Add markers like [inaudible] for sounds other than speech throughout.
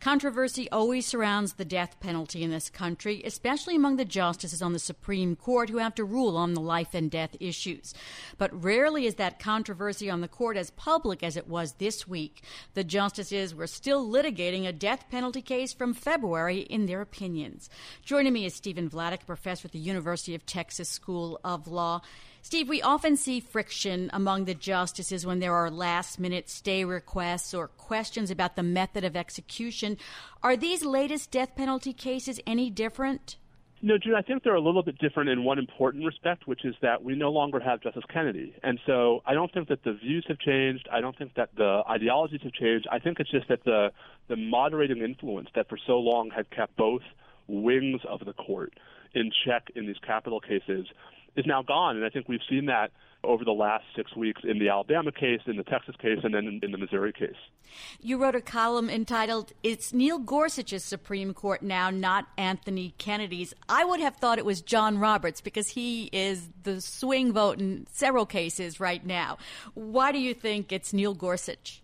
Controversy always surrounds the death penalty in this country, especially among the justices on the Supreme Court who have to rule on the life and death issues. But rarely is that controversy on the court as public as it was this week. The justices were still litigating a death penalty case from February in their opinions. Joining me is Stephen Vladeck, professor at the University of Texas School of Law. Steve, we often see friction among the justices when there are last minute stay requests or questions about the method of execution. Are these latest death penalty cases any different? No, June, I think they're a little bit different in one important respect, which is that we no longer have Justice Kennedy. And so I don't think that the views have changed. I don't think that the ideologies have changed. I think it's just that the, the moderating influence that for so long had kept both wings of the court in check in these capital cases is now gone. And I think we've seen that over the last six weeks in the Alabama case, in the Texas case, and then in, the Missouri case. You wrote a column entitled, It's Neil Gorsuch's Supreme Court now, not Anthony Kennedy's. I would have thought it was John Roberts because he is the swing vote in several cases right now. Why do you think it's Neil Gorsuch?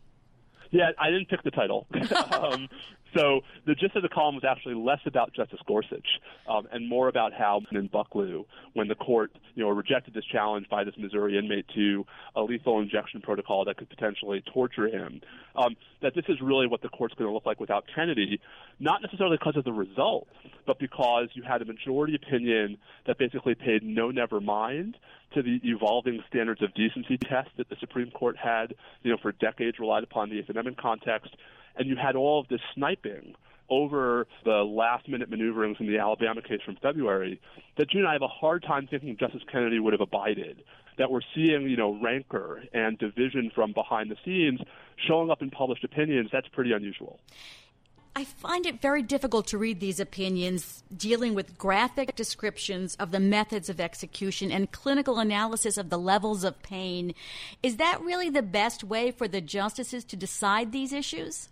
Yeah, I didn't pick the title. [laughs] um, so the gist of the column was actually less about Justice Gorsuch um, and more about how in Bucklew, when the court you know rejected this challenge by this Missouri inmate to a lethal injection protocol that could potentially torture him, um, that this is really what the court's going to look like without Kennedy, not necessarily because of the result, but because you had a majority opinion that basically paid no never mind to the evolving standards of decency test that the Supreme Court had, you know, for decades relied upon the Eighth Amendment context and you had all of this sniping over the last minute maneuverings in the Alabama case from February that June and I have a hard time thinking Justice Kennedy would have abided. That we're seeing, you know, rancor and division from behind the scenes showing up in published opinions, that's pretty unusual. I find it very difficult to read these opinions dealing with graphic descriptions of the methods of execution and clinical analysis of the levels of pain. Is that really the best way for the justices to decide these issues?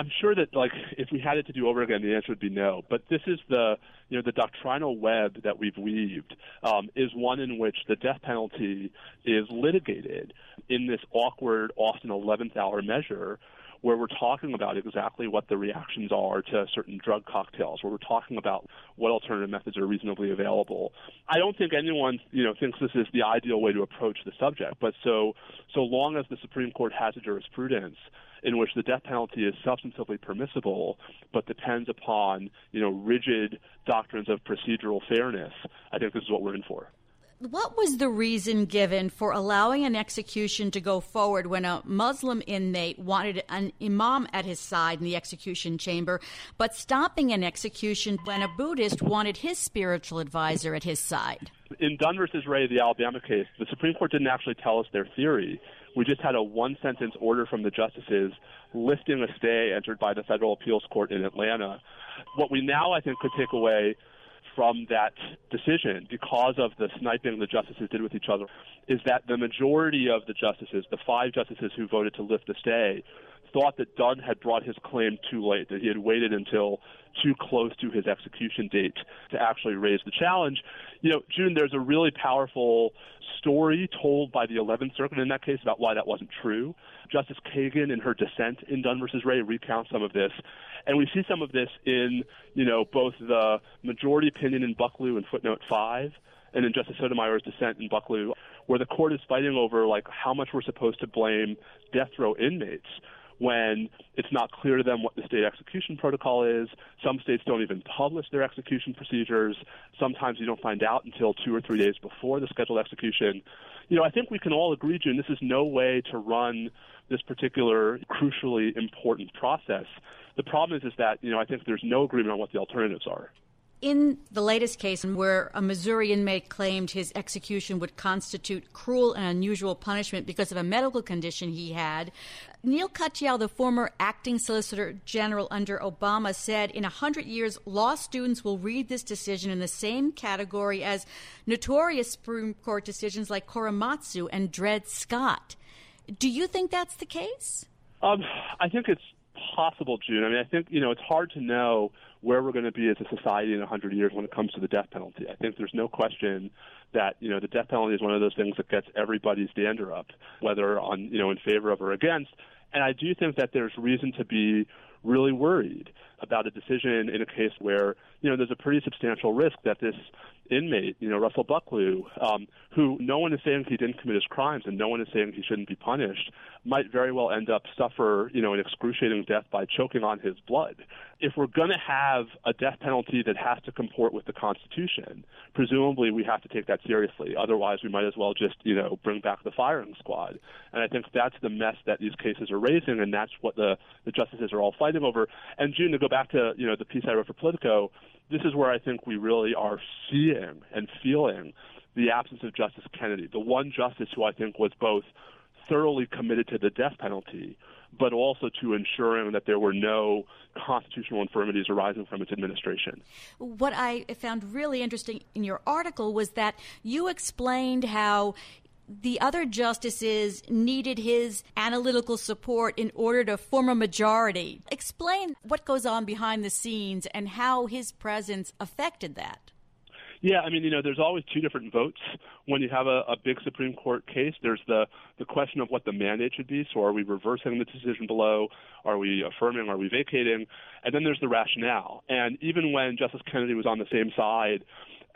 I'm sure that like if we had it to do over again, the answer would be no. But this is the you know the doctrinal web that we've weaved um, is one in which the death penalty is litigated in this awkward, often 11th hour measure where we're talking about exactly what the reactions are to certain drug cocktails, where we're talking about what alternative methods are reasonably available. I don't think anyone, you know, thinks this is the ideal way to approach the subject, but so so long as the Supreme Court has a jurisprudence in which the death penalty is substantively permissible, but depends upon, you know, rigid doctrines of procedural fairness, I think this is what we're in for what was the reason given for allowing an execution to go forward when a Muslim inmate wanted an imam at his side in the execution chamber, but stopping an execution when a Buddhist wanted his spiritual advisor at his side? In Dunn versus Ray, the Alabama case, the Supreme Court didn't actually tell us their theory. We just had a one sentence order from the justices lifting a stay entered by the federal appeals court in Atlanta. What we now, I think, could take away from that decision because of the sniping the justices did with each other is that the majority of the justices, the five justices who voted to lift the stay, thought that Dunn had brought his claim too late, that he had waited until too close to his execution date to actually raise the challenge. You know, June, there's a really powerful story told by the 11th Circuit in that case about why that wasn't true. Justice Kagan, in her dissent in Dunn versus Ray, recounts some of this. And we see some of this in, you know, both the majority opinion in Bucklew in footnote 5 and in Justice Sotomayor's dissent in Bucklew, where the court is fighting over, like, how much we're supposed to blame death row inmates when it's not clear to them what the state execution protocol is. Some states don't even publish their execution procedures. Sometimes you don't find out until two or three days before the scheduled execution. You know, I think we can all agree, June, this is no way to run this particular crucially important process. The problem is, is that, you know, I think there's no agreement on what the alternatives are. In the latest case, where a Missouri inmate claimed his execution would constitute cruel and unusual punishment because of a medical condition he had, Neil Katyal, the former acting Solicitor General under Obama, said in a 100 years, law students will read this decision in the same category as notorious Supreme Court decisions like Korematsu and Dred Scott. Do you think that's the case? Um, I think it's possible, June. I mean, I think you know it's hard to know where we're going to be as a society in 100 years when it comes to the death penalty. I think there's no question that you know the death penalty is one of those things that gets everybody's dander up, whether on you know in favor of or against. And I do think that there's reason to be really worried about a decision in a case where you know there's a pretty substantial risk that this inmate, you know Russell Bucklew, um, who no one is saying he didn't commit his crimes and no one is saying he shouldn't be punished, might very well end up suffer you know an excruciating death by choking on his blood. If we're going to have a death penalty that has to comport with the Constitution, presumably we have to take that seriously. Otherwise, we might as well just you know bring back the firing squad. And I think that's the mess that these cases are raising, and that's what the the justices are all fighting over. And June, to go back to you know the piece I wrote for Politico, this is where I think we really are seeing and feeling the absence of Justice Kennedy, the one justice who I think was both thoroughly committed to the death penalty, but also to ensuring that there were no constitutional infirmities arising from its administration. What I found really interesting in your article was that you explained how the other justices needed his analytical support in order to form a majority. Explain what goes on behind the scenes and how his presence affected that. Yeah, I mean, you know, there's always two different votes when you have a, a big Supreme Court case. There's the the question of what the mandate should be. So, are we reversing the decision below? Are we affirming? Are we vacating? And then there's the rationale. And even when Justice Kennedy was on the same side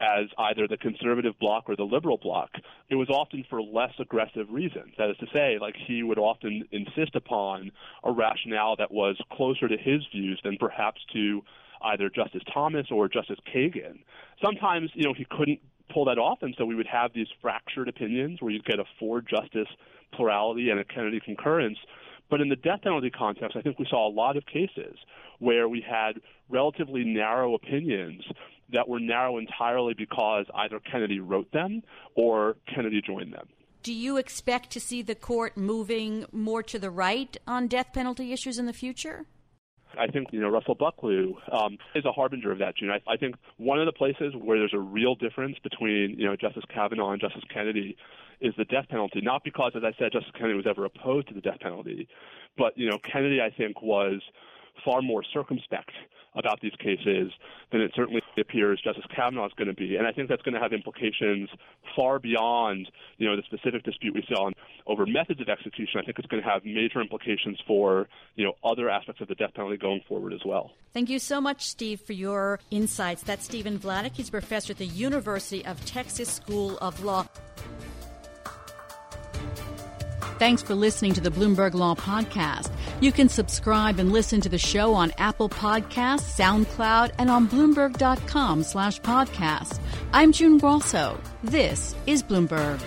as either the conservative bloc or the liberal bloc, it was often for less aggressive reasons. That is to say, like he would often insist upon a rationale that was closer to his views than perhaps to either Justice Thomas or Justice Kagan. Sometimes, you know, he couldn't pull that off, and so we would have these fractured opinions where you'd get a four justice plurality and a Kennedy concurrence. But in the death penalty context, I think we saw a lot of cases where we had relatively narrow opinions that were narrow entirely because either Kennedy wrote them or Kennedy joined them. Do you expect to see the court moving more to the right on death penalty issues in the future? I think you know Russell Bucklew um, is a harbinger of that, June. I, I think one of the places where there's a real difference between you know Justice Kavanaugh and Justice Kennedy is the death penalty. Not because, as I said, Justice Kennedy was ever opposed to the death penalty, but you know Kennedy, I think, was far more circumspect about these cases than it certainly appears Justice Kavanaugh is going to be. And I think that's going to have implications far beyond, you know, the specific dispute we saw on over methods of execution. I think it's going to have major implications for, you know, other aspects of the death penalty going forward as well. Thank you so much, Steve, for your insights. That's Stephen Vladeck. He's a professor at the University of Texas School of Law. Thanks for listening to the Bloomberg Law Podcast. You can subscribe and listen to the show on Apple Podcasts, SoundCloud, and on Bloomberg.com slash podcast. I'm June Grasso. This is Bloomberg.